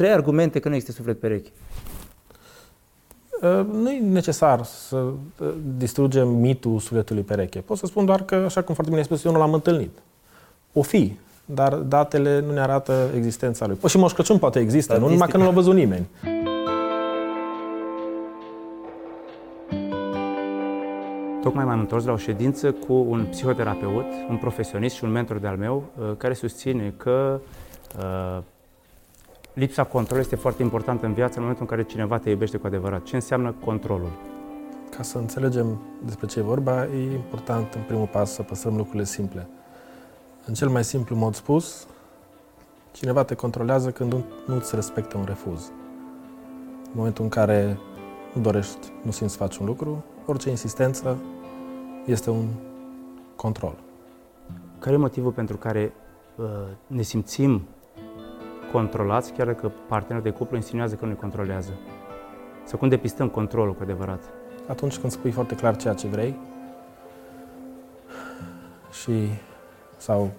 trei argumente că nu există suflet pereche. Uh, nu e necesar să uh, distrugem mitul sufletului pereche. Pot să spun doar că, așa cum foarte bine ai spus, eu nu l-am întâlnit. O fi, dar datele nu ne arată existența lui. Păi și Moș Crăciun poate există, nu numai că nu l-a văzut nimeni. Tocmai m-am întors la o ședință cu un psihoterapeut, un profesionist și un mentor de-al meu, uh, care susține că uh, lipsa controlului este foarte importantă în viață în momentul în care cineva te iubește cu adevărat. Ce înseamnă controlul? Ca să înțelegem despre ce e vorba, e important în primul pas să păstrăm lucrurile simple. În cel mai simplu mod spus, cineva te controlează când nu îți respectă un refuz. În momentul în care nu dorești, nu simți să faci un lucru, orice insistență este un control. Care e motivul pentru care uh, ne simțim controlați, chiar dacă partenerul de cuplu insinuează că nu ne controlează? Sau cum depistăm controlul cu adevărat? Atunci când spui foarte clar ceea ce vrei și sau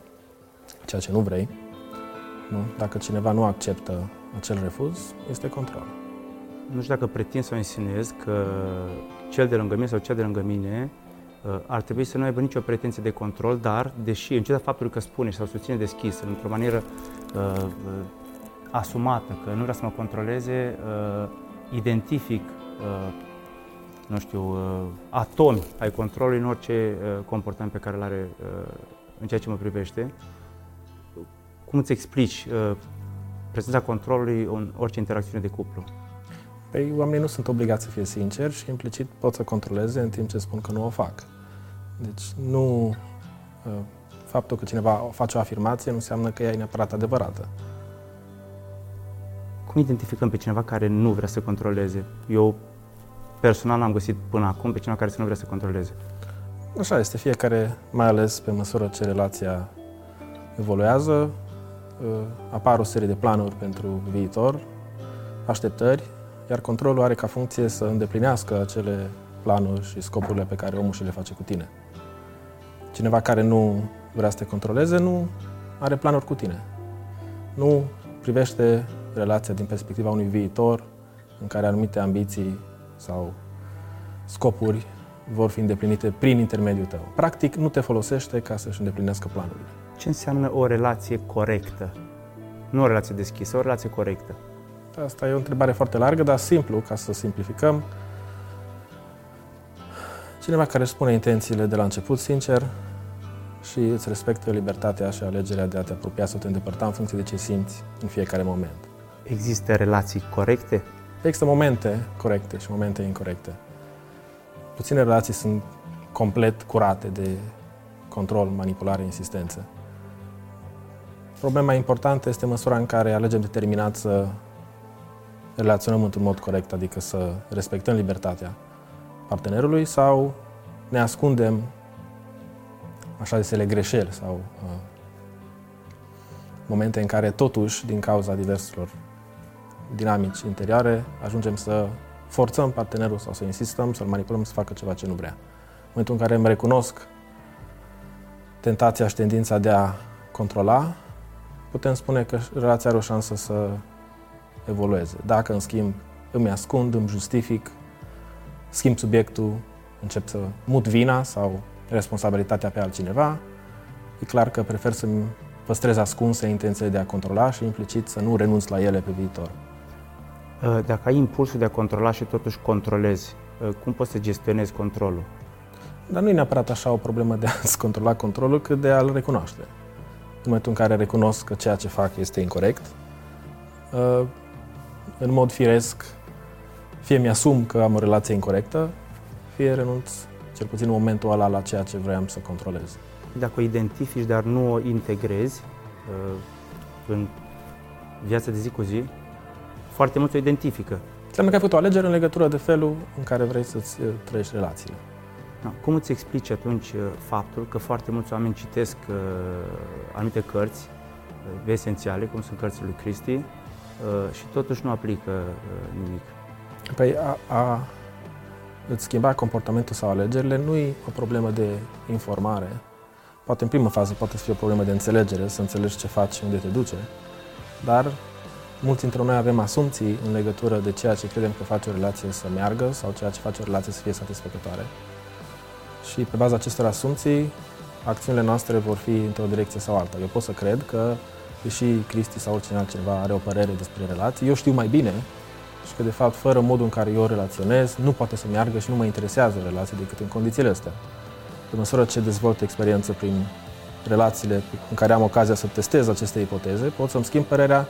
ceea ce nu vrei, nu? dacă cineva nu acceptă acel refuz, este control. Nu știu dacă pretind sau insinuez că cel de lângă mine sau cea de lângă mine uh, ar trebui să nu aibă nicio pretenție de control, dar, deși, în ciuda faptului că spune sau susține deschis, într-o manieră uh, uh, asumată, că nu vrea să mă controleze, uh, identific, uh, nu știu, uh, atomi ai controlului în orice uh, comportament pe care îl are uh, în ceea ce mă privește. Cum îți explici uh, prezența controlului în orice interacțiune de cuplu? Păi oamenii nu sunt obligați să fie sinceri și implicit pot să controleze în timp ce spun că nu o fac. Deci nu uh, faptul că cineva face o afirmație nu înseamnă că ea e neapărat adevărată. Cum identificăm pe cineva care nu vrea să controleze? Eu personal n-am găsit până acum pe cineva care să nu vrea să controleze. Așa este, fiecare, mai ales pe măsură ce relația evoluează, uh, apar o serie de planuri pentru viitor, așteptări, iar controlul are ca funcție să îndeplinească acele planuri și scopurile pe care omul și le face cu tine. Cineva care nu vrea să te controleze nu are planuri cu tine. Nu privește relația din perspectiva unui viitor în care anumite ambiții sau scopuri vor fi îndeplinite prin intermediul tău. Practic, nu te folosește ca să-și îndeplinească planurile. Ce înseamnă o relație corectă? Nu o relație deschisă, o relație corectă. Asta e o întrebare foarte largă, dar simplu, ca să simplificăm. Cineva care își spune intențiile de la început, sincer, și îți respectă libertatea și alegerea de a te apropia sau te îndepărta în funcție de ce simți în fiecare moment. Există relații corecte? Există momente corecte și momente incorrecte. Puține relații sunt complet curate de control, manipulare, insistență. Problema importantă este măsura în care alegem determinat să relaționăm într-un mod corect, adică să respectăm libertatea partenerului sau ne ascundem așa zisele greșeli sau uh, momente în care totuși, din cauza diverselor dinamici interioare, ajungem să forțăm partenerul sau să insistăm, să-l manipulăm să facă ceva ce nu vrea. În momentul în care îmi recunosc tentația și tendința de a controla, putem spune că relația are o șansă să evolueze. Dacă, în schimb, îmi ascund, îmi justific, schimb subiectul, încep să mut vina sau responsabilitatea pe altcineva, e clar că prefer să-mi păstrez ascunse intențiile de a controla și implicit să nu renunț la ele pe viitor. Uh, dacă ai impulsul de a controla și totuși controlezi, uh, cum poți să gestionezi controlul? Dar nu e neapărat așa o problemă de a-ți controla controlul, cât de a-l recunoaște. În momentul în care recunosc că ceea ce fac este incorrect, uh, în mod firesc, fie mi-asum că am o relație incorrectă, fie renunț, cel puțin în momentul ăla, la ceea ce vreau să controlez. Dacă o identifici, dar nu o integrezi în viața de zi cu zi, foarte mult o identifică. Înseamnă că ai făcut o alegere în legătură de felul în care vrei să-ți uh, trăiești relațiile. Da. Cum îți explici atunci uh, faptul că foarte mulți oameni citesc uh, anumite cărți uh, esențiale, cum sunt cărțile lui Cristi, uh, și totuși nu aplică uh, nimic? Păi a, a îți schimba comportamentul sau alegerile nu e o problemă de informare. Poate în primă fază poate fi o problemă de înțelegere, să înțelegi ce faci și unde te duce, dar mulți dintre noi avem asumții în legătură de ceea ce credem că face o relație să meargă sau ceea ce face o relație să fie satisfăcătoare. Și pe baza acestor asumții, acțiunile noastre vor fi într-o direcție sau alta. Eu pot să cred că, deși Cristi sau oricine altcineva are o părere despre relații, eu știu mai bine și că, de fapt, fără modul în care eu relaționez, nu poate să meargă și nu mă interesează relații decât în condițiile astea. Pe măsură ce dezvolt experiență prin relațiile în care am ocazia să testez aceste ipoteze, pot să-mi schimb părerea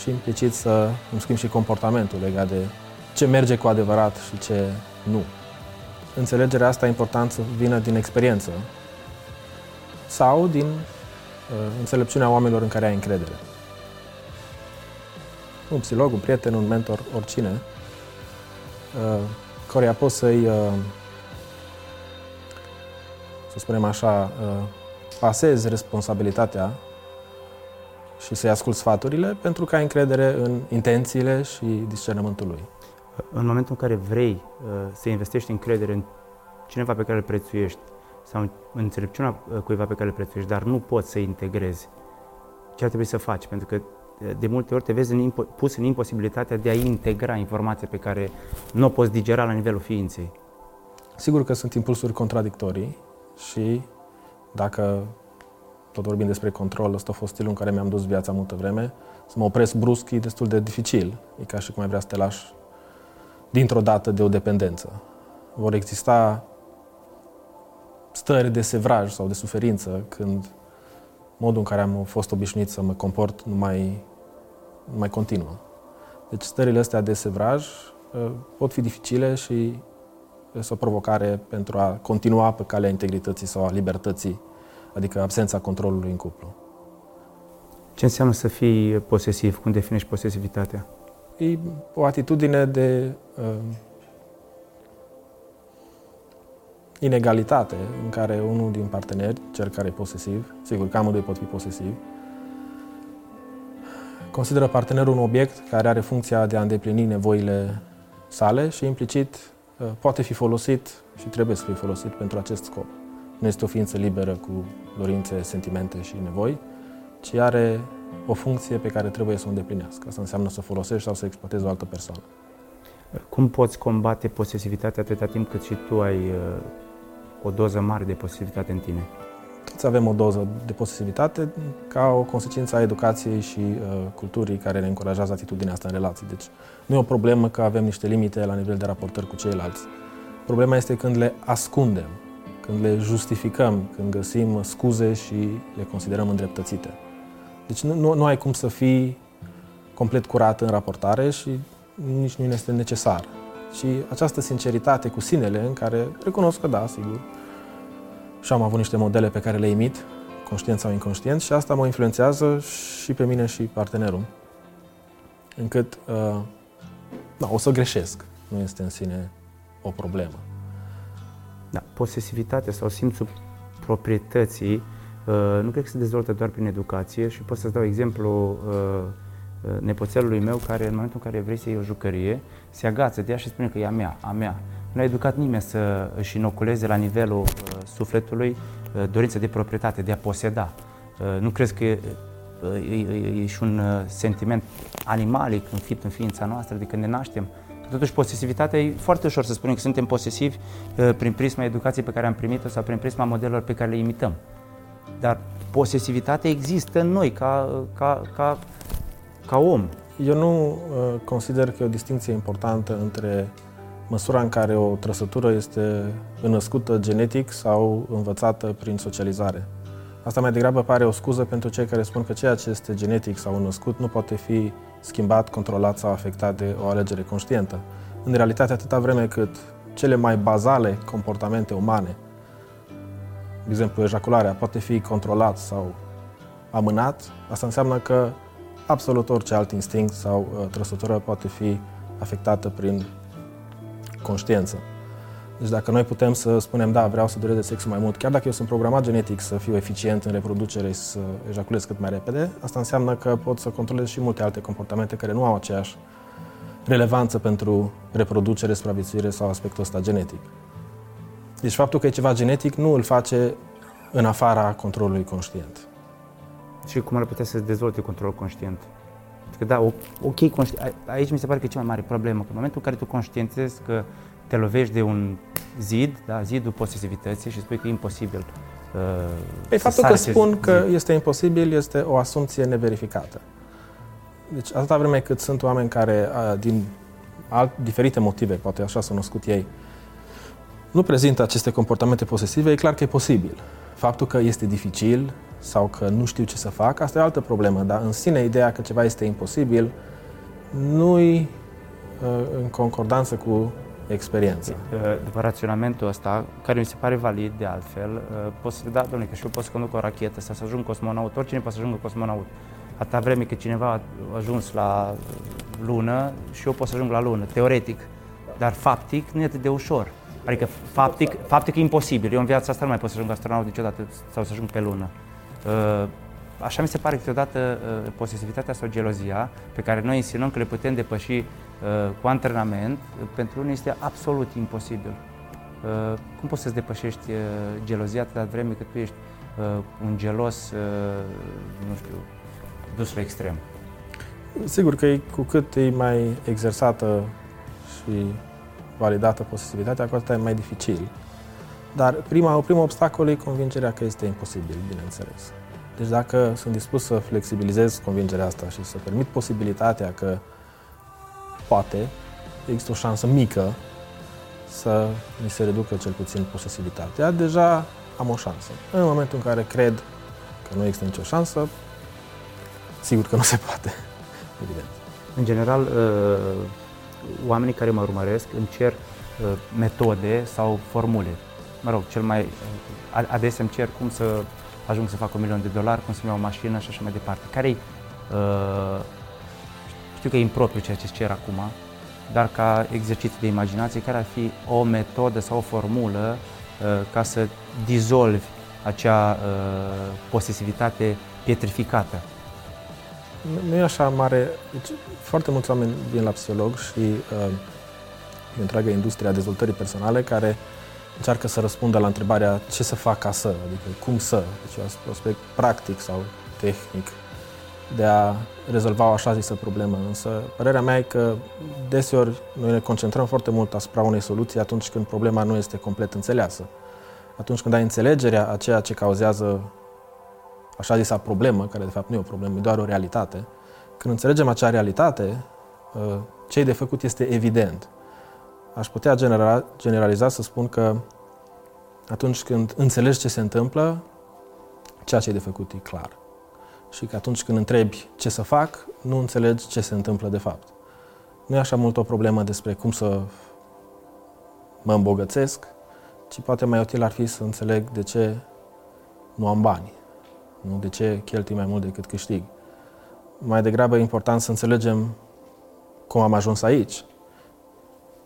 și implicit să îmi schimb și comportamentul legat de ce merge cu adevărat și ce nu. Înțelegerea asta e important să vină din experiență sau din uh, înțelepciunea oamenilor în care ai încredere. Un psiholog, un prieten, un mentor, oricine, uh, căruia poți să-i, uh, să spunem așa, uh, pasezi responsabilitatea și să-i ascult sfaturile pentru că ai încredere în intențiile și discernământul lui. În momentul în care vrei uh, să investești încredere în cineva pe care îl prețuiești sau în înțelepciunea uh, cuiva pe care îl prețuiești, dar nu poți să integrezi, ce ar trebui să faci? Pentru că uh, de multe ori te vezi în impo- pus în imposibilitatea de a integra informația pe care nu o poți digera la nivelul ființei. Sigur că sunt impulsuri contradictorii și dacă tot vorbim despre control, ăsta a fost stilul în care mi-am dus viața multă vreme, să mă opresc brusc e destul de dificil. E ca și cum ai vrea să te lași dintr-o dată de o dependență. Vor exista stări de sevraj sau de suferință când modul în care am fost obișnuit să mă comport nu mai, nu mai continuă. Deci stările astea de sevraj uh, pot fi dificile și este o provocare pentru a continua pe calea integrității sau a libertății, adică absența controlului în cuplu. Ce înseamnă să fii posesiv? Cum definești posesivitatea? E o atitudine de uh, inegalitate în care unul din parteneri, cel care e posesiv, sigur că amândoi pot fi posesivi, consideră partenerul un obiect care are funcția de a îndeplini nevoile sale și implicit uh, poate fi folosit și trebuie să fie folosit pentru acest scop. Nu este o ființă liberă cu dorințe, sentimente și nevoi, ci are o funcție pe care trebuie să o îndeplinească. Asta înseamnă să folosești sau să exploatezi o altă persoană. Cum poți combate posesivitatea atâta timp cât și tu ai uh, o doză mare de posesivitate în tine? Toți avem o doză de posesivitate ca o consecință a educației și uh, culturii care ne încurajează atitudinea asta în relații. Deci nu e o problemă că avem niște limite la nivel de raportări cu ceilalți. Problema este când le ascundem, când le justificăm, când găsim scuze și le considerăm îndreptățite. Deci nu, nu, nu ai cum să fii complet curat în raportare și nici nu este necesar. Și această sinceritate cu sinele, în care recunosc că da, sigur, și am avut niște modele pe care le imit, conștient sau inconștient, și asta mă influențează și pe mine și partenerul. Încât uh, da, o să greșesc. Nu este în sine o problemă. Da, posesivitatea sau simțul proprietății uh, nu cred că se dezvoltă doar prin educație și pot să-ți dau exemplu uh, uh, nepoțelului meu care în momentul în care vrei să iei o jucărie, se agață de ea și spune că e a mea, a mea. Nu a educat nimeni să își inoculeze la nivelul uh, sufletului uh, dorința de proprietate, de a poseda. Uh, nu crezi că e, e, e, e și un uh, sentiment animalic înfipt în ființa noastră de când ne naștem? Totuși, posesivitatea e foarte ușor să spunem că suntem posesivi uh, prin prisma educației pe care am primit-o sau prin prisma modelelor pe care le imităm. Dar posesivitatea există în noi, ca, ca, ca, ca om. Eu nu uh, consider că e o distinție importantă între măsura în care o trăsătură este înăscută genetic sau învățată prin socializare. Asta mai degrabă pare o scuză pentru cei care spun că ceea ce este genetic sau născut nu poate fi schimbat, controlat sau afectat de o alegere conștientă. În realitate, atâta vreme cât cele mai bazale comportamente umane, de exemplu ejacularea, poate fi controlat sau amânat, asta înseamnă că absolut orice alt instinct sau uh, trăsătură poate fi afectată prin conștiință. Deci dacă noi putem să spunem, da, vreau să dureze sexul mai mult, chiar dacă eu sunt programat genetic să fiu eficient în reproducere și să ejaculez cât mai repede, asta înseamnă că pot să controlez și multe alte comportamente care nu au aceeași relevanță pentru reproducere, supraviețuire sau aspectul ăsta genetic. Deci faptul că e ceva genetic nu îl face în afara controlului conștient. Și cum ar putea să se dezvolte controlul conștient? Că da, ok, aici mi se pare că e cea mai mare problemă, că în momentul în care tu conștientizezi că te lovești de un zid, da, zidul posesivității și spui că e imposibil. Uh, păi faptul că spun că zid. este imposibil este o asumție neverificată. Deci atâta vreme cât sunt oameni care, din alt, diferite motive, poate așa s-au născut ei, nu prezintă aceste comportamente posesive, e clar că e posibil. Faptul că este dificil sau că nu știu ce să fac, asta e o altă problemă, dar în sine ideea că ceva este imposibil nu-i uh, în concordanță cu experiența. Uh, după raționamentul ăsta, care mi se pare valid de altfel, uh, poți să, da, domnule, că și eu pot să conduc o rachetă sau să ajung cosmonaut, oricine poate să ajungă cosmonaut. Atâta vreme că cineva a ajuns la lună și eu pot să ajung la lună, teoretic. Dar faptic nu e atât de ușor. Adică faptic, faptic e imposibil. Eu în viața asta nu mai pot să ajung astronaut niciodată sau să ajung pe lună. Uh, așa mi se pare câteodată uh, posesivitatea sau gelozia pe care noi insinuăm că le putem depăși uh, cu antrenament, pentru unii este absolut imposibil. Cum poți să-ți depășești gelozia atâta vreme cât tu ești un gelos, nu știu, dus la extrem? Sigur că e, cu cât e mai exersată și validată posesivitatea, cu atât e mai dificil. Dar prima, primul obstacol e convingerea că este imposibil, bineînțeles. Deci dacă sunt dispus să flexibilizez convingerea asta și să permit posibilitatea că poate, există o șansă mică să mi se reducă cel puțin posesivitatea, deja am o șansă. În momentul în care cred că nu există nicio șansă, sigur că nu se poate, evident. În general, uh, oamenii care mă urmăresc îmi cer uh, metode sau formule. Mă rog, cel mai uh, adesea îmi cer cum să ajung să fac un milion de dolari, cum să-mi iau o mașină și așa mai departe. Care uh, știu că e impropriu ceea ce cer acum, dar ca exercițiu de imaginație, care ar fi o metodă sau o formulă uh, ca să dizolvi acea uh, posesivitate pietrificată nu e așa mare. Deci, foarte mulți oameni vin la psiholog și uh, e întreagă industrie a dezvoltării personale care încearcă să răspundă la întrebarea ce să fac ca să, adică cum să, deci un aspect practic sau tehnic de a rezolva o așa zisă problemă. Însă părerea mea e că deseori noi ne concentrăm foarte mult asupra unei soluții atunci când problema nu este complet înțeleasă. Atunci când ai înțelegerea a ceea ce cauzează așa zisa problemă, care de fapt nu e o problemă, e doar o realitate, când înțelegem acea realitate, uh, ce de făcut este evident. Aș putea genera, generaliza să spun că atunci când înțelegi ce se întâmplă, ceea ce e de făcut e clar. Și că atunci când întrebi ce să fac, nu înțelegi ce se întâmplă de fapt. Nu e așa mult o problemă despre cum să mă îmbogățesc, ci poate mai util ar fi să înțeleg de ce nu am bani nu? De ce cheltui mai mult decât câștig? Mai degrabă e important să înțelegem cum am ajuns aici,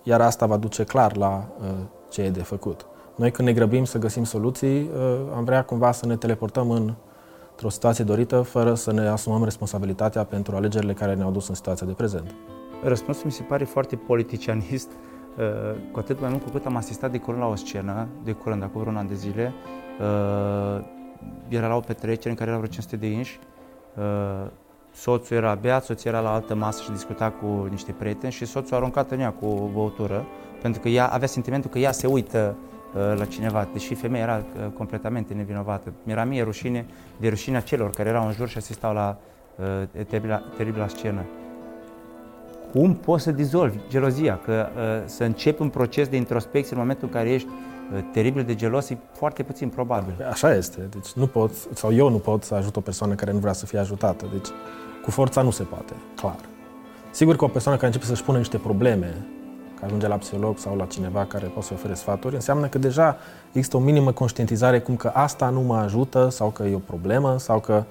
iar asta va duce clar la uh, ce e de făcut. Noi când ne grăbim să găsim soluții, uh, am vrea cumva să ne teleportăm în, într-o situație dorită, fără să ne asumăm responsabilitatea pentru alegerile care ne-au dus în situația de prezent. Răspunsul mi se pare foarte politicianist, uh, cu atât mai mult cu cât am asistat de curând la o scenă, de curând, acum vreun an de zile, uh, era la o petrecere în care erau vreo 500 de inși, uh, soțul era beat, soția era la altă masă și discuta cu niște prieteni și soțul a aruncat în ea cu o băutură, pentru că ea avea sentimentul că ea se uită uh, la cineva, deși femeia era uh, completamente nevinovată. Mi-era mie rușine de rușinea celor care erau în jur și asistau la teribila, teribila scenă. Cum poți să dizolvi gelozia? Că să începi un proces de introspecție în momentul în care ești teribil de gelos e foarte puțin probabil. Așa este. Deci nu pot, sau eu nu pot să ajut o persoană care nu vrea să fie ajutată. Deci cu forța nu se poate, clar. Sigur că o persoană care începe să-și pună niște probleme, că ajunge la psiholog sau la cineva care poate să ofere sfaturi, înseamnă că deja există o minimă conștientizare cum că asta nu mă ajută sau că e o problemă sau că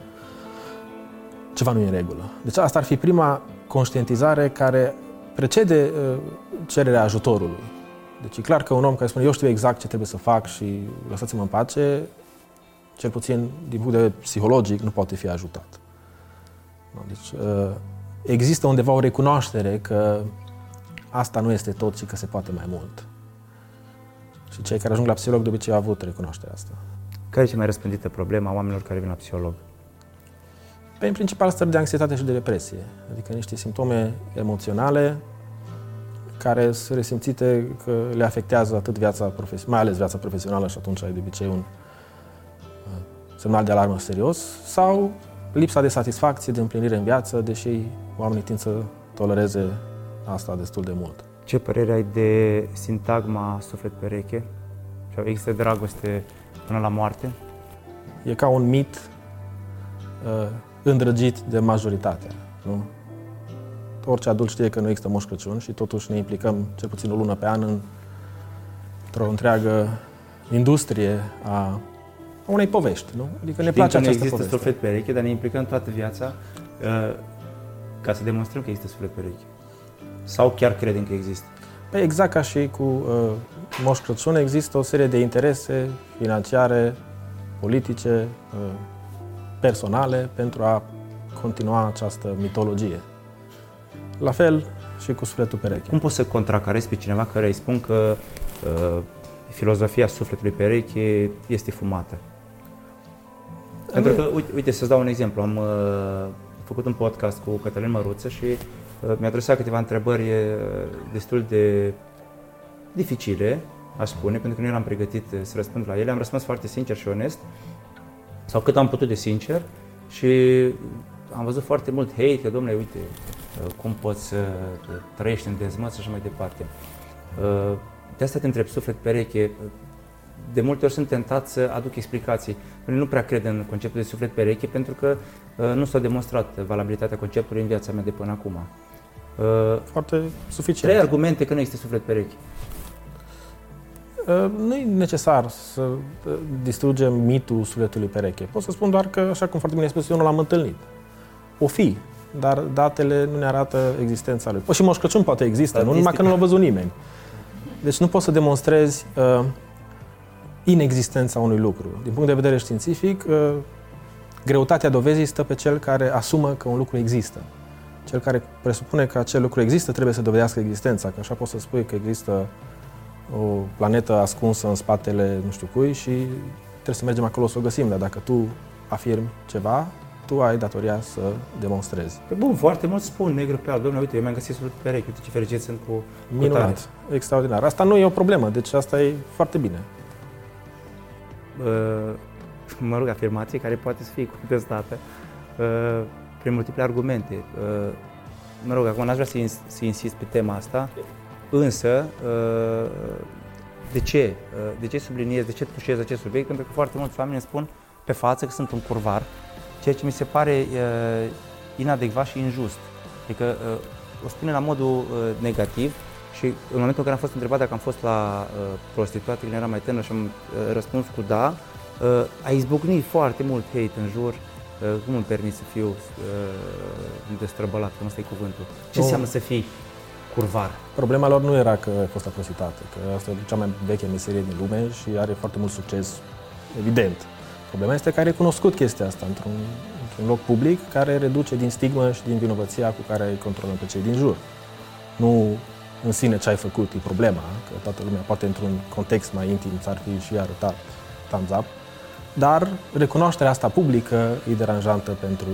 ceva nu e în regulă. Deci asta ar fi prima conștientizare care precede uh, cererea ajutorului. Deci e clar că un om care spune eu știu exact ce trebuie să fac și lăsați-mă în pace, cel puțin din punct de vedere psihologic, nu poate fi ajutat. Deci uh, există undeva o recunoaștere că asta nu este tot și că se poate mai mult. Și cei care ajung la psiholog de obicei au avut recunoașterea asta. Care e cea mai răspândită problemă a oamenilor care vin la psiholog? Pe în principal stări de anxietate și de depresie, adică niște simptome emoționale care sunt resimțite că le afectează atât viața profesională, mai ales viața profesională și atunci ai de obicei un uh, semnal de alarmă serios, sau lipsa de satisfacție, de împlinire în viață, deși oamenii tind să tolereze asta destul de mult. Ce părere ai de sintagma suflet pereche? Există dragoste până la moarte? E ca un mit uh, îndrăgit de majoritatea. Nu? Orice adult știe că nu există Moș Crăciun și totuși ne implicăm cel puțin o lună pe an în, într-o întreagă industrie a unei povești. Nu? Adică ne Știm place că această există suflet pereche, dar ne implicăm toată viața uh, ca să demonstrăm că există suflet pereche. Sau chiar credem că există? Păi exact ca și cu uh, Moș Crăciun, există o serie de interese financiare, politice, uh, personale pentru a continua această mitologie. La fel și cu sufletul pereche. Cum poți să contracarezi pe cineva care îi spun că uh, filozofia sufletului pereche este fumată? Pentru că, uite, uite să-ți dau un exemplu. Am uh, făcut un podcast cu Cătălin Măruță și uh, mi-a adresat câteva întrebări uh, destul de dificile, aș spune, pentru că nu eram pregătit uh, să răspund la ele. Am răspuns foarte sincer și onest, sau cât am putut de sincer și am văzut foarte mult hate, că domnule, uite, uh, cum poți să trăiești în dezmăț și așa mai departe. Uh, de asta te întreb, suflet pereche, de multe ori sunt tentat să aduc explicații. Nu prea cred în conceptul de suflet pereche pentru că uh, nu s-a demonstrat valabilitatea conceptului în viața mea de până acum. Foarte suficient. Trei argumente că nu există suflet pereche. Nu e necesar să distrugem mitul sufletului pereche. Pot să spun doar că, așa cum foarte bine ai spus, eu nu l-am întâlnit. O fi, dar datele nu ne arată existența lui. O, și Moș Crăciun poate există, nu numai că nu l-a văzut nimeni. Deci nu poți să demonstrezi uh, inexistența unui lucru. Din punct de vedere științific, uh, greutatea dovezii stă pe cel care asumă că un lucru există. Cel care presupune că acel lucru există trebuie să dovedească existența, că așa poți să spui că există o planetă ascunsă în spatele nu știu cui și trebuie să mergem acolo să o găsim, dar dacă tu afirmi ceva, tu ai datoria să demonstrezi. Pe bun, foarte mult spun negru pe alb. Domnule, uite, eu mi-am găsit sub perechi, uite ce fericit sunt cu Minunat, cu extraordinar. Asta nu e o problemă, deci asta e foarte bine. Uh, mă rog, afirmație care poate să fie contestată uh, prin multiple argumente. Uh, mă rog, acum n-aș vrea să, ins- să insist pe tema asta, însă uh, de ce? Uh, de ce subliniez, de ce tușez acest subiect? Pentru că foarte mulți oameni îmi spun pe față că sunt un curvar, ceea ce mi se pare uh, inadecvat și injust. Adică uh, o spune la modul uh, negativ și în momentul în care am fost întrebat dacă am fost la uh, prostituate când eram mai tânăr și am uh, răspuns cu da, uh, a izbucnit foarte mult hate în jur. Uh, cum îmi permis să fiu uh, destrăbălat, că ăsta e cuvântul. Ce oh. înseamnă să fii curvar? Problema lor nu era că a fost la prostituată, că asta e cea mai veche meserie din lume și are foarte mult succes, evident. Problema este că ai recunoscut chestia asta într-un, într-un loc public care reduce din stigmă și din vinovăția cu care îi controlăm pe cei din jur. Nu în sine ce ai făcut e problema, că toată lumea poate într-un context mai intim ți-ar fi și arătat thumbs up, dar recunoașterea asta publică e deranjantă pentru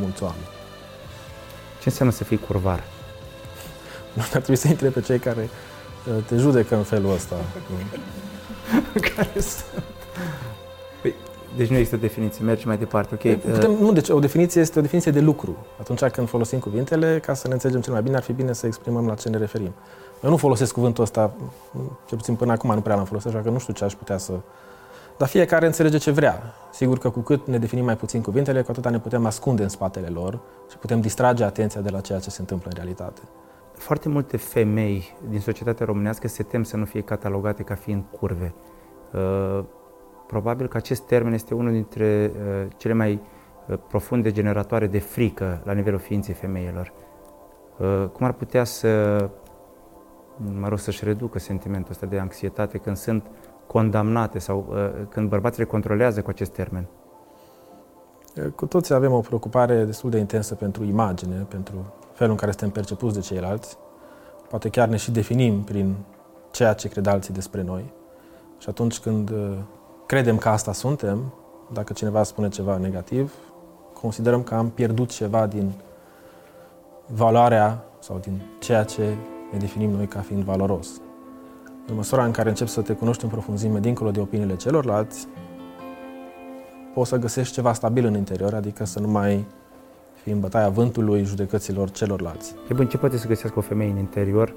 mulți oameni. Ce înseamnă să fii curvar? Nu ar trebui să intre pe cei care uh, te judecă în felul ăsta. care sunt? Păi, deci nu există definiție, mergi mai departe, ok? Păi, putem, nu, deci o definiție este o definiție de lucru. Atunci când folosim cuvintele, ca să ne înțelegem cel mai bine, ar fi bine să exprimăm la ce ne referim. Eu nu folosesc cuvântul ăsta, cel puțin până acum nu prea l-am folosit, așa că nu știu ce aș putea să... Dar fiecare înțelege ce vrea. Sigur că cu cât ne definim mai puțin cuvintele, cu atât ne putem ascunde în spatele lor și putem distrage atenția de la ceea ce se întâmplă în realitate. Foarte multe femei din societatea românească se tem să nu fie catalogate ca fiind curve. Uh, Probabil că acest termen este unul dintre uh, cele mai uh, profunde generatoare de frică la nivelul ființei femeilor. Uh, cum ar putea să, mă rog, să-și reducă sentimentul ăsta de anxietate când sunt condamnate sau uh, când bărbații le controlează cu acest termen? Cu toții avem o preocupare destul de intensă pentru imagine, pentru felul în care suntem percepuți de ceilalți. Poate chiar ne și definim prin ceea ce cred alții despre noi. Și atunci când uh, credem că asta suntem, dacă cineva spune ceva negativ, considerăm că am pierdut ceva din valoarea sau din ceea ce ne definim noi ca fiind valoros. În măsura în care începi să te cunoști în profunzime dincolo de opiniile celorlalți, poți să găsești ceva stabil în interior, adică să nu mai fii în bătaia vântului judecăților celorlalți. E bun, ce poate să găsească o femeie în interior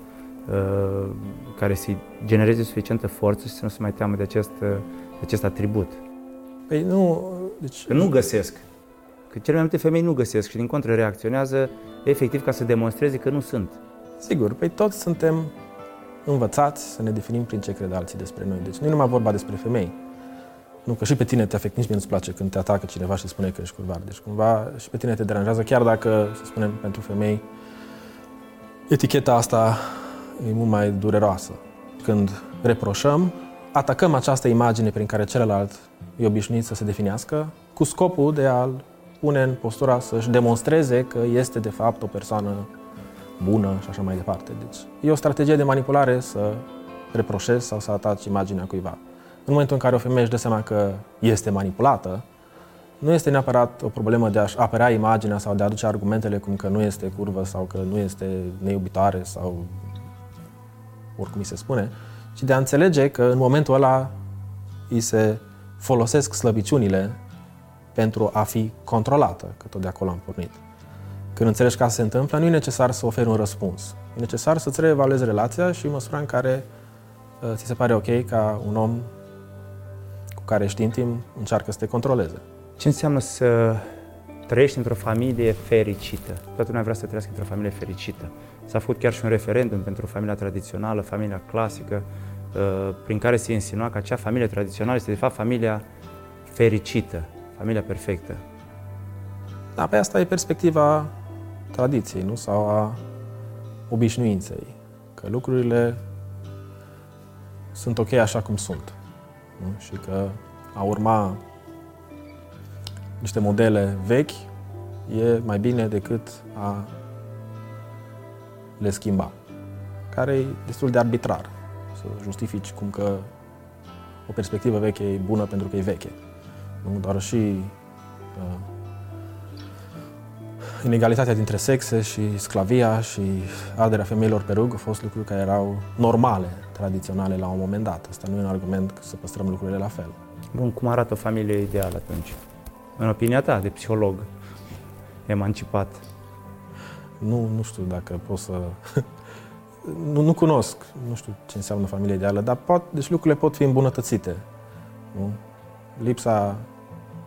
uh, care să genereze suficientă forță și să nu se mai teamă de acest, uh, de acest atribut? Păi nu... Deci... Că nu găsesc. Că cele mai multe femei nu găsesc și din contră reacționează efectiv ca să demonstreze că nu sunt. Sigur, păi toți suntem învățați să ne definim prin ce cred alții despre noi. Deci nu e numai vorba despre femei. Nu, că și pe tine te afectă, nici mie nu-ți place când te atacă cineva și spune că ești curvar. Deci cumva și pe tine te deranjează, chiar dacă, să spunem, pentru femei, eticheta asta e mult mai dureroasă. Când reproșăm, atacăm această imagine prin care celălalt e obișnuit să se definească, cu scopul de a-l pune în postura să-și demonstreze că este de fapt o persoană bună și așa mai departe. Deci e o strategie de manipulare să reproșezi sau să ataci imaginea cuiva. În momentul în care o femeie își dă seama că este manipulată, nu este neapărat o problemă de a-și apărea imaginea sau de a aduce argumentele cum că nu este curvă sau că nu este neiubitoare sau oricum îi se spune, ci de a înțelege că în momentul ăla îi se folosesc slăbiciunile pentru a fi controlată, că tot de acolo am pornit. Când înțelegi că asta se întâmplă, nu e necesar să oferi un răspuns. E necesar să-ți reevaluezi relația și în măsura în care uh, ți se pare ok ca un om cu care ești intim încearcă să te controleze. Ce înseamnă să trăiești într-o familie fericită? Toată lumea vrea să trăiască într-o familie fericită. S-a făcut chiar și un referendum pentru familia tradițională, familia clasică, uh, prin care se insinua că acea familie tradițională este de fapt familia fericită, familia perfectă. Da, pe asta e perspectiva tradiției, nu? Sau a obișnuinței. Că lucrurile sunt ok așa cum sunt. Nu? Și că a urma niște modele vechi e mai bine decât a le schimba. Care e destul de arbitrar. Să justifici cum că o perspectivă veche e bună pentru că e veche. Nu? Doar și uh, inegalitatea dintre sexe și sclavia și arderea femeilor pe rug au fost lucruri care erau normale, tradiționale la un moment dat. Asta nu e un argument să păstrăm lucrurile la fel. Bun, cum arată o familie ideală atunci? În opinia ta, de psiholog, emancipat. Nu, nu știu dacă pot să... nu, nu cunosc, nu știu ce înseamnă familie ideală, dar pot, deci lucrurile pot fi îmbunătățite. Nu? Lipsa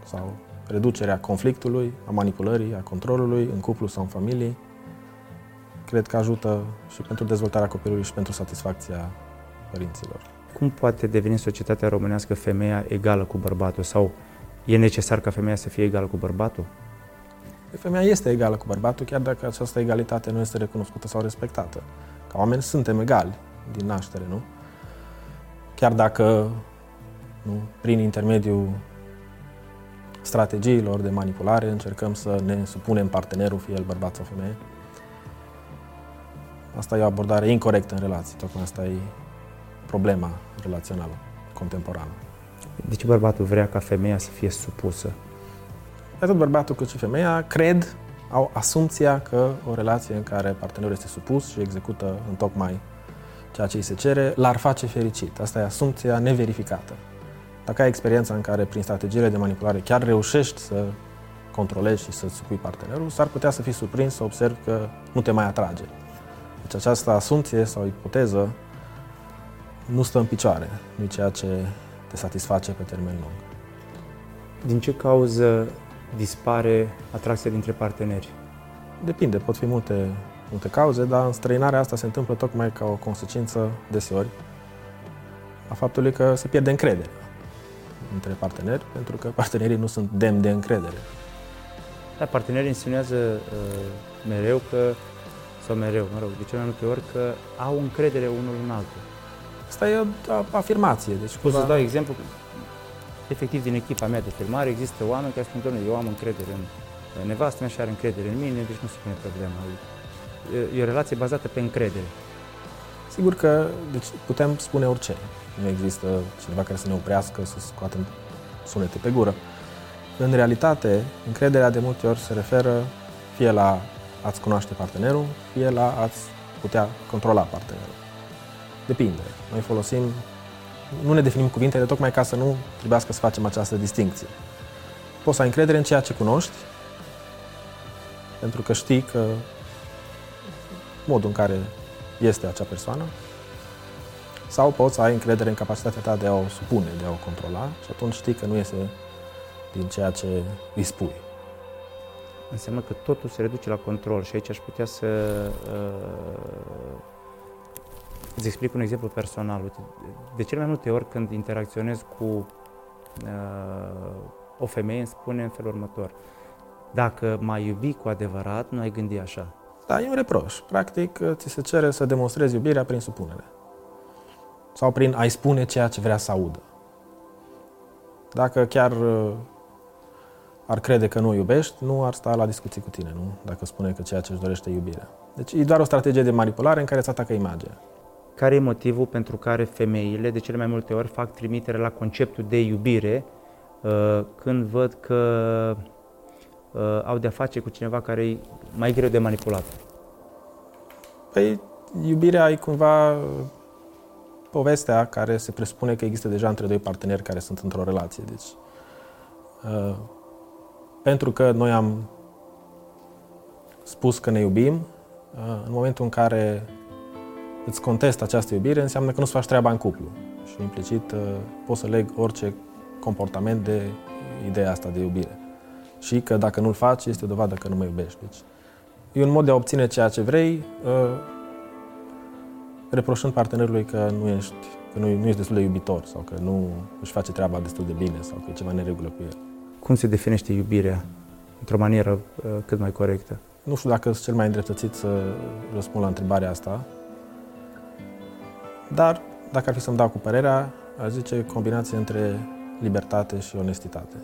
sau reducerea conflictului, a manipulării, a controlului în cuplu sau în familie. Cred că ajută și pentru dezvoltarea copilului și pentru satisfacția părinților. Cum poate deveni societatea românească femeia egală cu bărbatul sau e necesar ca femeia să fie egală cu bărbatul? Femeia este egală cu bărbatul, chiar dacă această egalitate nu este recunoscută sau respectată. Ca oameni suntem egali din naștere, nu? Chiar dacă nu, prin intermediul strategiilor de manipulare, încercăm să ne supunem partenerul, fie el bărbat sau femeie. Asta e o abordare incorrectă în relații, tocmai asta e problema relațională contemporană. De ce bărbatul vrea ca femeia să fie supusă? Atât bărbatul cât și femeia cred, au asumția că o relație în care partenerul este supus și execută în tocmai ceea ce îi se cere, l-ar face fericit. Asta e asumția neverificată. Dacă ai experiența în care prin strategiile de manipulare chiar reușești să controlezi și să-ți supui partenerul, s-ar putea să fii surprins să observi că nu te mai atrage. Deci această asumție sau ipoteză nu stă în picioare, nu ceea ce te satisface pe termen lung. Din ce cauză dispare atracția dintre parteneri? Depinde, pot fi multe, multe cauze, dar în străinarea asta se întâmplă tocmai ca o consecință deseori a faptului că se pierde încredere între parteneri, pentru că partenerii nu sunt demni de încredere. Da, partenerii insinuează uh, mereu că, sau mereu, mă rog, de cele mai multe ori, că au încredere unul în altul. Asta e o afirmație. Deci, Pot să dau exemplu, efectiv din echipa mea de filmare există oameni care spun, doamne, eu am încredere în nevastă mea și are încredere în mine, deci nu se pune problema. E, e o relație bazată pe încredere. Sigur că deci, putem spune orice. Nu există cineva care să ne oprească să scoatem sunete pe gură. În realitate, încrederea de multe ori se referă fie la a-ți cunoaște partenerul, fie la a-ți putea controla partenerul. Depinde. Noi folosim, nu ne definim cuvintele tocmai ca să nu trebuiască să facem această distinție. Poți să ai încredere în ceea ce cunoști, pentru că știi că modul în care este acea persoană, sau poți să ai încredere în capacitatea ta de a o supune, de a o controla și atunci știi că nu iese din ceea ce îi spui. Înseamnă că totul se reduce la control și aici aș putea să uh, îți explic un exemplu personal. De cele mai multe ori când interacționez cu uh, o femeie îmi spune în felul următor. Dacă m-ai iubi cu adevărat, nu ai gândi așa. Da, e un reproș. Practic, ți se cere să demonstrezi iubirea prin supunere. Sau prin a-i spune ceea ce vrea să audă. Dacă chiar uh, ar crede că nu iubești, nu ar sta la discuții cu tine, nu? Dacă spune că ceea ce își dorește e iubirea. Deci e doar o strategie de manipulare în care îți atacă imaginea. Care e motivul pentru care femeile de cele mai multe ori fac trimitere la conceptul de iubire uh, când văd că uh, au de-a face cu cineva care e mai greu de manipulat? Păi, iubirea e cumva povestea care se presupune că există deja între doi parteneri care sunt într-o relație. Deci, uh, pentru că noi am spus că ne iubim, uh, în momentul în care îți contest această iubire, înseamnă că nu-ți faci treaba în cuplu. Și implicit uh, poți să leg orice comportament de ideea asta de iubire. Și că dacă nu-l faci, este o dovadă că nu mă iubești. Deci, e un mod de a obține ceea ce vrei, uh, reproșând partenerului că nu ești, că nu, nu ești destul de iubitor sau că nu își face treaba destul de bine sau că e ceva neregulă cu el. Cum se definește iubirea într-o manieră uh, cât mai corectă? Nu știu dacă sunt cel mai îndreptățit să răspund la întrebarea asta, dar dacă ar fi să-mi dau cu părerea, aș zice combinație între libertate și onestitate.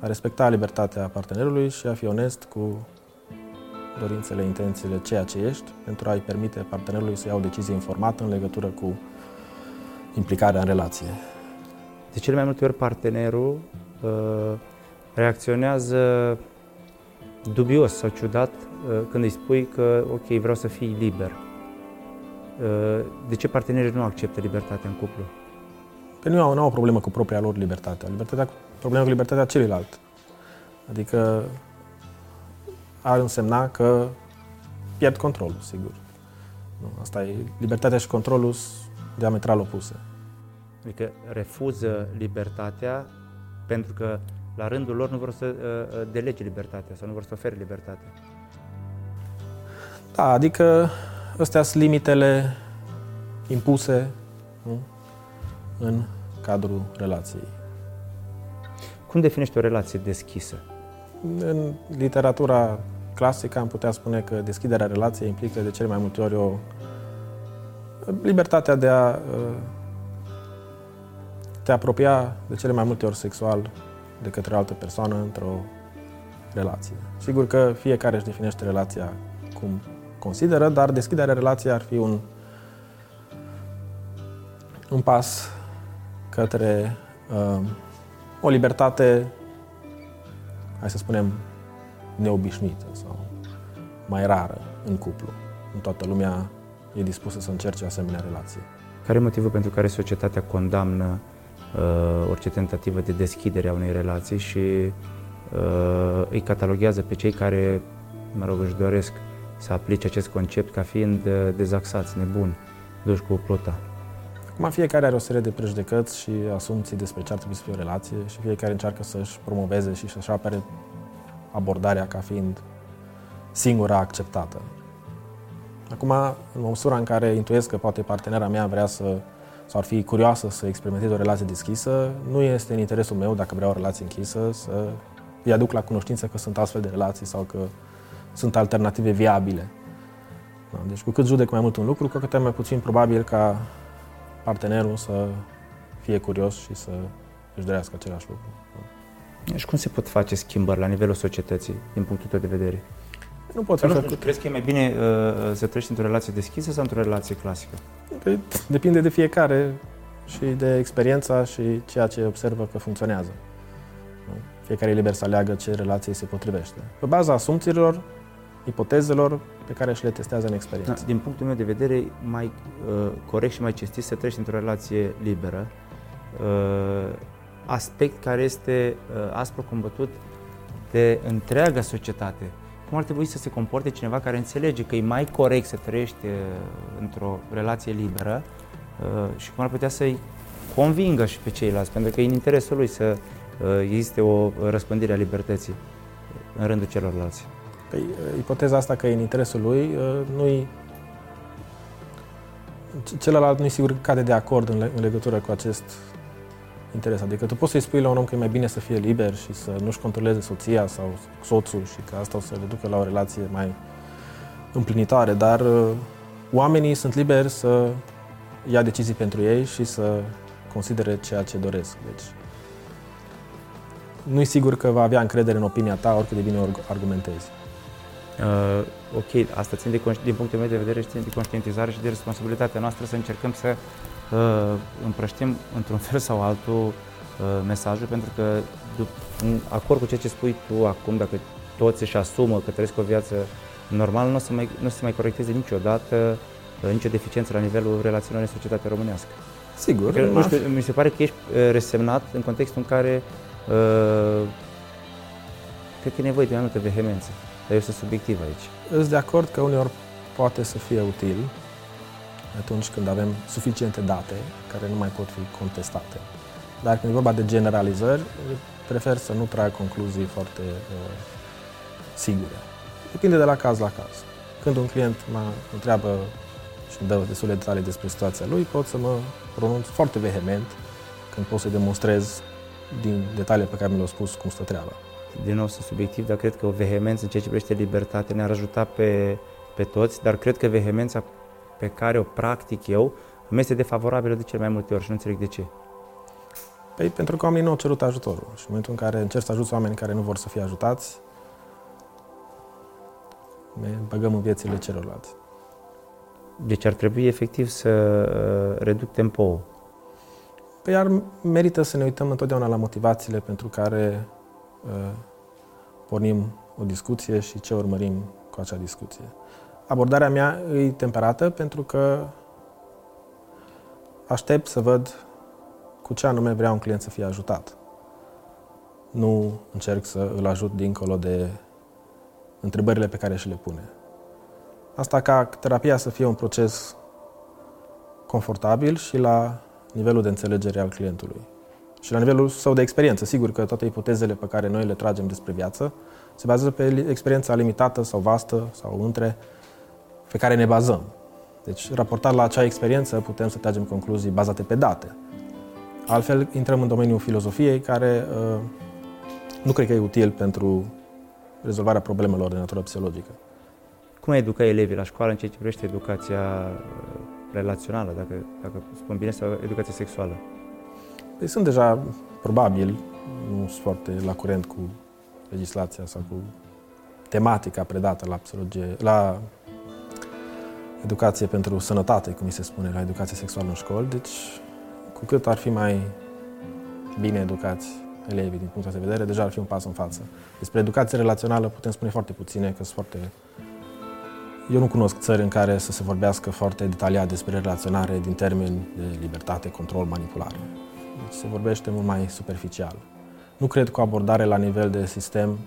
A respecta libertatea partenerului și a fi onest cu dorințele, intențiile, ceea ce ești, pentru a-i permite partenerului să ia o decizie informată în legătură cu implicarea în relație. De cele mai multe ori partenerul uh, reacționează dubios sau ciudat uh, când îi spui că, ok, vreau să fii liber. Uh, de ce partenerii nu acceptă libertatea în cuplu? Pe nu au, nu au o problemă cu propria lor libertate. Libertatea, problema cu libertatea celuilalt. Adică ar însemna că pierd controlul, sigur. Nu, asta e, libertatea și controlul sunt diametral opuse. Adică refuză libertatea pentru că la rândul lor nu vor să uh, uh delege libertatea sau nu vor să ofere libertatea. Da, adică astea sunt limitele impuse nu? în cadrul relației. Cum definești o relație deschisă? În literatura clasică am putea spune că deschiderea relației implică de cele mai multe ori o libertatea de a uh, te apropia de cele mai multe ori sexual de către o altă persoană într-o relație. Sigur că fiecare își definește relația cum consideră, dar deschiderea relației ar fi un, un pas către uh, o libertate, hai să spunem, neobișnuită sau mai rară în cuplu. În toată lumea e dispusă să încerce o asemenea relație. Care e motivul pentru care societatea condamnă uh, orice tentativă de deschidere a unei relații și uh, îi cataloghează pe cei care, mă rog, își doresc să aplice acest concept ca fiind uh, dezaxați, nebuni, duși cu pluta? Acum fiecare are o serie de prejudecăți și asumții despre ce ar trebui să fie o relație și fiecare încearcă să-și promoveze și să-și apere abordarea ca fiind singura acceptată. Acum, în măsura în care intuiesc că poate partenera mea vrea să sau ar fi curioasă să experimenteze o relație deschisă, nu este în interesul meu, dacă vreau o relație închisă, să îi aduc la cunoștință că sunt astfel de relații sau că sunt alternative viabile. Da, deci cu cât judec mai mult un lucru, cu atât e mai puțin probabil ca partenerul să fie curios și să își dorească același lucru. Da. Și cum se pot face schimbări la nivelul societății, din punctul tău de vedere? Nu pot fi nu făcut. Crezi că e mai bine uh, să trăiești într-o relație deschisă sau într-o relație clasică? Păi, depinde de fiecare și de experiența și ceea ce observă că funcționează. fiecare e liber să aleagă ce relație se potrivește. Pe baza asumțiilor, ipotezelor pe care și le testează în experiență. Da, din punctul meu de vedere, mai uh, corect și mai cinstit să treci într-o relație liberă, uh, aspect care este uh, aspru combătut de întreaga societate. Cum ar trebui să se comporte cineva care înțelege că e mai corect să trăiești uh, într-o relație liberă uh, și cum ar putea să-i convingă și pe ceilalți, pentru că e în interesul lui să uh, existe o răspândire a libertății în rândul celorlalți. Păi, uh, ipoteza asta că e în interesul lui, uh, nu-i celălalt nu-i sigur că cade de acord în, legătură cu acest interes. Adică tu poți să-i spui la un om că e mai bine să fie liber și să nu-și controleze soția sau soțul și că asta o să le ducă la o relație mai împlinitoare, dar uh, oamenii sunt liberi să ia decizii pentru ei și să considere ceea ce doresc. Deci, nu-i sigur că va avea încredere în opinia ta, oricât de bine argumentezi. Uh, ok, asta ține de, din punctul meu de vedere, ține de conștientizare și de responsabilitatea noastră să încercăm să uh, împrăștim într-un fel sau altul uh, mesajul, pentru că în acord cu ceea ce spui tu acum, dacă toți își asumă că trăiesc o viață normală, nu o să mai, nu o să mai corecteze niciodată uh, nicio deficiență la nivelul relaționării în societatea românească. Sigur. Că, nu știu, mi se pare că ești uh, resemnat în contextul în care uh, cred că e nevoie de mai multă vehemență. Dar eu sunt subiectiv aici. Sunt de acord că uneori poate să fie util atunci când avem suficiente date care nu mai pot fi contestate. Dar când e vorba de generalizări, prefer să nu trag concluzii foarte uh, sigure. Depinde de la caz la caz. Când un client mă întreabă și îmi dă destule detalii despre situația lui, pot să mă pronunț foarte vehement când pot să demonstrez din detaliile pe care mi le-au spus cum stă treaba. Din nou sunt subiectiv, dar cred că o vehemență în ceea ce privește libertate ne-ar ajuta pe, pe toți, dar cred că vehemența pe care o practic eu îmi este defavorabilă de cel mai multe ori și nu înțeleg de ce. Păi pentru că oamenii nu au cerut ajutorul și în momentul în care încerci să ajuți oameni care nu vor să fie ajutați, ne băgăm în viețile celorlalți. Deci ar trebui efectiv să uh, reduc tempo. Păi ar merită să ne uităm întotdeauna la motivațiile pentru care uh, pornim o discuție și ce urmărim cu acea discuție. Abordarea mea e temperată pentru că aștept să văd cu ce anume vrea un client să fie ajutat. Nu încerc să îl ajut dincolo de întrebările pe care și le pune. Asta ca terapia să fie un proces confortabil și la nivelul de înțelegere al clientului. Și la nivelul său de experiență. Sigur că toate ipotezele pe care noi le tragem despre viață se bazează pe experiența limitată sau vastă sau între pe care ne bazăm. Deci, raportat la acea experiență, putem să tragem concluzii bazate pe date. Altfel, intrăm în domeniul filozofiei, care uh, nu cred că e util pentru rezolvarea problemelor de natură psihologică. Cum educa elevii la școală în ceea ce privește educația uh, relațională, dacă, dacă spun bine, sau educația sexuală? Păi sunt deja, probabil, nu sunt foarte la curent cu legislația sau cu tematica predată la psihologie, la educație pentru sănătate, cum se spune, la educație sexuală în școli. Deci, cu cât ar fi mai bine educați elevii din punctul de vedere, deja ar fi un pas în față. Despre educație relațională putem spune foarte puține, că sunt foarte eu nu cunosc țări în care să se vorbească foarte detaliat despre relaționare din termeni de libertate, control, manipulare. Deci se vorbește mult mai superficial. Nu cred că o abordare la nivel de sistem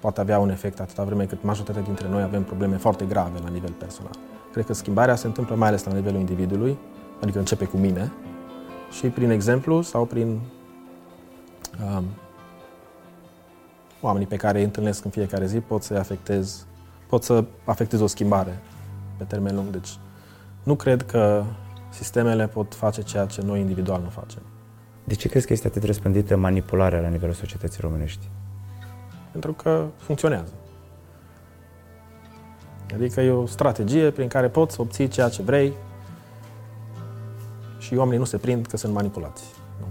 poate avea un efect atâta vreme cât majoritatea dintre noi avem probleme foarte grave la nivel personal. Cred că schimbarea se întâmplă mai ales la nivelul individului, adică începe cu mine și prin exemplu sau prin um, oamenii pe care îi întâlnesc în fiecare zi pot să-i afectez pot să afecteze o schimbare pe termen lung. Deci nu cred că sistemele pot face ceea ce noi individual nu facem. De ce crezi că este atât răspândită manipularea la nivelul societății românești? Pentru că funcționează. Adică e o strategie prin care poți să obții ceea ce vrei și oamenii nu se prind că sunt manipulați. Nu?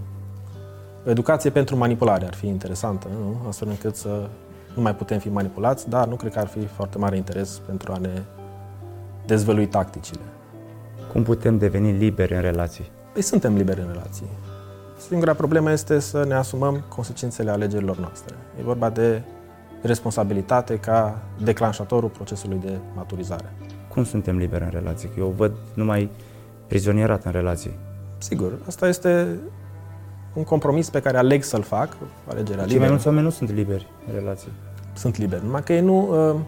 O educație pentru manipulare ar fi interesantă, nu? astfel încât să nu mai putem fi manipulați, dar nu cred că ar fi foarte mare interes pentru a ne dezvălui tacticile. Cum putem deveni liberi în relații? Păi suntem liberi în relații. Singura problemă este să ne asumăm consecințele alegerilor noastre. E vorba de responsabilitate ca declanșatorul procesului de maturizare. Cum suntem liberi în relații? Eu văd numai prizonierat în relații. Sigur, asta este un compromis pe care aleg să-l fac, alegerea Cei liberă. mai mulți oameni nu sunt liberi în relații. Sunt liberi, numai că ei nu... uh,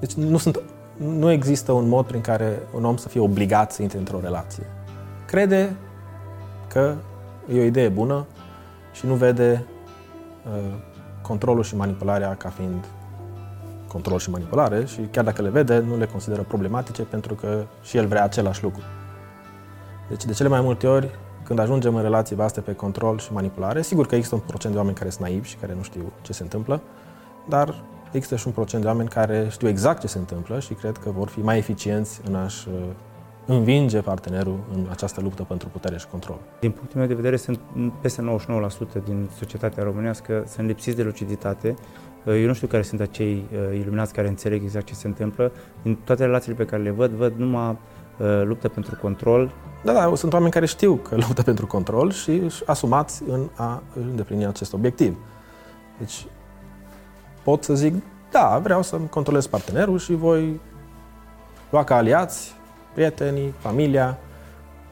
Deci nu, sunt, nu există un mod prin care un om să fie obligat să intre într-o relație. Crede că e o idee bună și nu vede uh, controlul și manipularea ca fiind control și manipulare și chiar dacă le vede, nu le consideră problematice pentru că și el vrea același lucru. Deci de cele mai multe ori, când ajungem în relații vaste pe control și manipulare, sigur că există un procent de oameni care sunt naivi și care nu știu ce se întâmplă, dar există și un procent de oameni care știu exact ce se întâmplă și cred că vor fi mai eficienți în a-și uh, învinge partenerul în această luptă pentru putere și control. Din punctul meu de vedere, sunt peste 99% din societatea românească sunt lipsiți de luciditate. Eu nu știu care sunt acei uh, iluminați care înțeleg exact ce se întâmplă. Din toate relațiile pe care le văd, văd numai uh, luptă pentru control. Da, da, sunt oameni care știu că luptă pentru control și își asumați în a își îndeplini acest obiectiv. Deci pot să zic, da, vreau să-mi controlez partenerul și voi lua ca aliați prietenii, familia,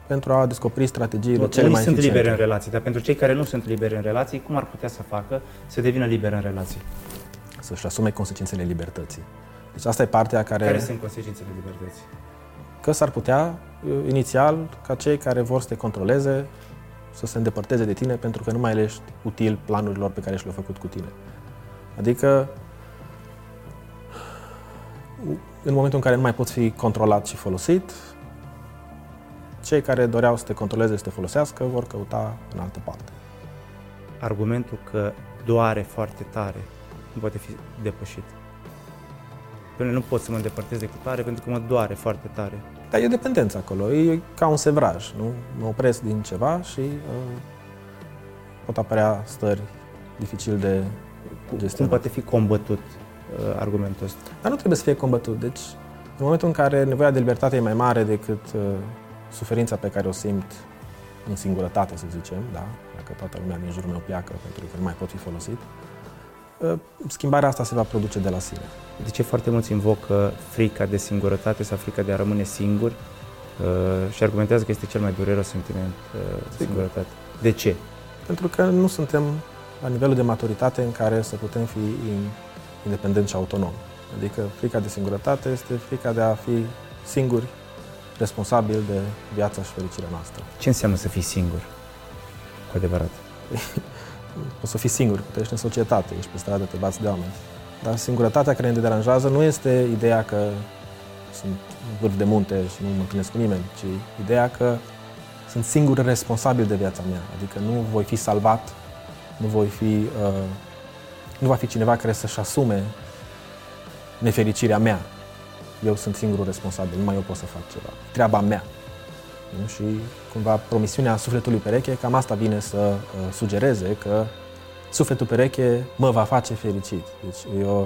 pentru a descoperi strategiile cele Unii mai sunt eficiente. liberi în relații, dar pentru cei care nu sunt liberi în relații, cum ar putea să facă să devină liberi în relații? Să-și asume consecințele libertății. Deci asta e partea care... Care sunt consecințele libertății? Că s-ar putea, uh, inițial, ca cei care vor să te controleze, să se îndepărteze de tine pentru că nu mai le ești util planurilor pe care și le-au făcut cu tine. Adică, în momentul în care nu mai poți fi controlat și folosit, cei care doreau să te controleze, să te folosească, vor căuta în altă parte. Argumentul că doare foarte tare nu poate fi depășit. Până nu pot să mă îndepărtez de cutare pentru că mă doare foarte tare. Dar e dependență acolo, e ca un sevraj, nu? Mă opresc din ceva și uh, pot apărea stări dificil de Cum gestionat. poate fi combătut uh, argumentul ăsta? Dar nu trebuie să fie combătut. Deci, în momentul în care nevoia de libertate e mai mare decât uh, suferința pe care o simt în singurătate, să zicem, da? dacă toată lumea din jurul meu pleacă pentru că nu mai pot fi folosit, uh, schimbarea asta se va produce de la sine. De ce foarte mulți invocă frica de singurătate sau frica de a rămâne singur uh, și argumentează că este cel mai dureros sentiment uh, singurătate. De ce? Pentru că nu suntem la nivelul de maturitate în care să putem fi in- independenți și autonomi. Adică frica de singurătate este frica de a fi singuri, responsabil de viața și fericirea noastră. Ce înseamnă să fii singur? Cu adevărat. O să fii singur, că tu ești în societate, ești pe stradă, te bați de oameni. Dar singurătatea care ne deranjează nu este ideea că sunt în vârf de munte și nu mă întâlnesc cu nimeni, ci ideea că sunt singur responsabil de viața mea. Adică nu voi fi salvat, nu voi fi, uh, nu va fi cineva care să-și asume nefericirea mea. Eu sunt singurul responsabil, numai eu pot să fac ceva. Treaba mea. Nu? Și cumva promisiunea sufletului pereche, cam asta vine să uh, sugereze că sufletul pereche mă va face fericit. Deci e o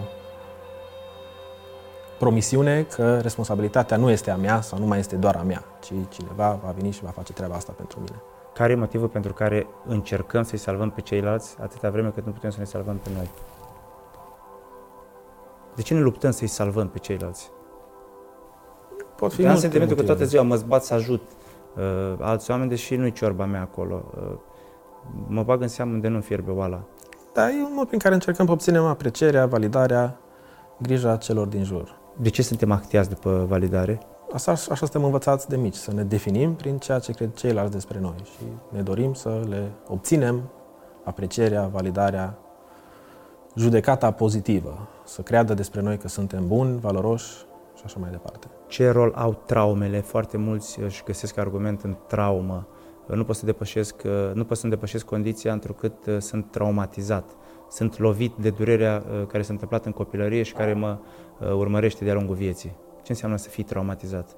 promisiune că responsabilitatea nu este a mea sau nu mai este doar a mea, ci cineva va veni și va face treaba asta pentru mine. Care e motivul pentru care încercăm să-i salvăm pe ceilalți atâta vreme cât nu putem să ne salvăm pe noi? De ce ne luptăm să-i salvăm pe ceilalți? Pot fi Am multe sentimentul că motive. toată ziua mă zbat să ajut uh, alți oameni, deși nu-i ciorba mea acolo. Uh, mă bag în seamă unde nu fierbe oala. Dar e un mod prin care încercăm să obținem aprecierea, validarea, grija celor din jur. De ce suntem actiați după validare? Asta, așa suntem învățați de mici, să ne definim prin ceea ce cred ceilalți despre noi și ne dorim să le obținem aprecierea, validarea, judecata pozitivă, să creadă despre noi că suntem buni, valoroși și așa mai departe. Ce rol au traumele? Foarte mulți își găsesc argument în traumă. Nu pot să depășesc, nu pot să depășesc condiția întrucât uh, sunt traumatizat. Sunt lovit de durerea uh, care s-a întâmplat în copilărie și care mă uh, urmărește de-a lungul vieții. Ce înseamnă să fii traumatizat?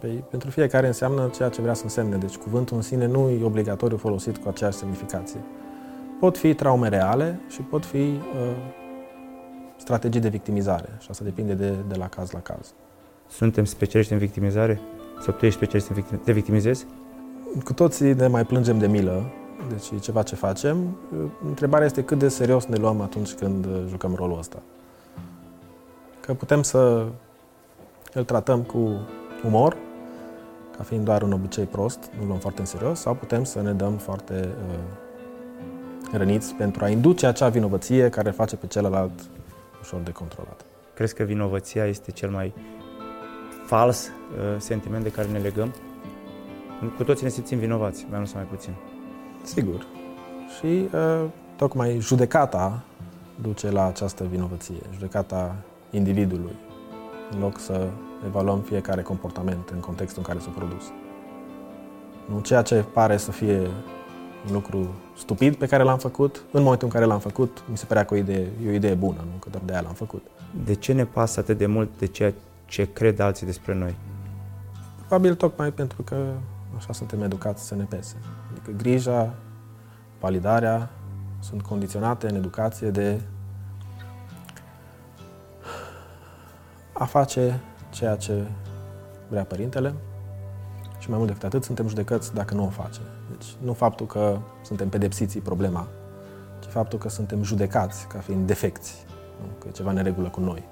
Păi, pentru fiecare înseamnă ceea ce vrea să însemne, deci cuvântul în sine nu e obligatoriu folosit cu aceeași semnificație. Pot fi traume reale și pot fi uh, strategii de victimizare și asta depinde de, de la caz la caz. Suntem specialiști în victimizare? Sau tu ești specialist în victim- te victimizezi? Cu toții ne mai plângem de milă deci e ceva ce facem. Întrebarea este cât de serios ne luăm atunci când jucăm rolul ăsta. Că putem să îl tratăm cu umor, ca fiind doar un obicei prost, nu luăm foarte în serios, sau putem să ne dăm foarte uh, răniți pentru a induce acea vinovăție care face pe celălalt ușor de controlat. Crezi că vinovăția este cel mai fals uh, sentiment de care ne legăm? Cu toții ne simțim vinovați, mai mult sau mai puțin. Sigur. Și uh, tocmai judecata duce la această vinovăție, judecata individului, în loc să evaluăm fiecare comportament în contextul în care s-a produs. Nu ceea ce pare să fie un lucru stupid pe care l-am făcut, în momentul în care l-am făcut, mi se părea că o idee, e o idee bună, nu că doar de aia l-am făcut. De ce ne pasă atât de mult de ceea ce cred alții despre noi? Probabil tocmai pentru că așa suntem educați să ne pese. Adică grija, validarea sunt condiționate în educație de a face ceea ce vrea părintele și mai mult decât atât suntem judecăți dacă nu o face. Deci nu faptul că suntem pedepsiți problema, ci faptul că suntem judecați ca fiind defecți, nu? că e ceva neregulă cu noi.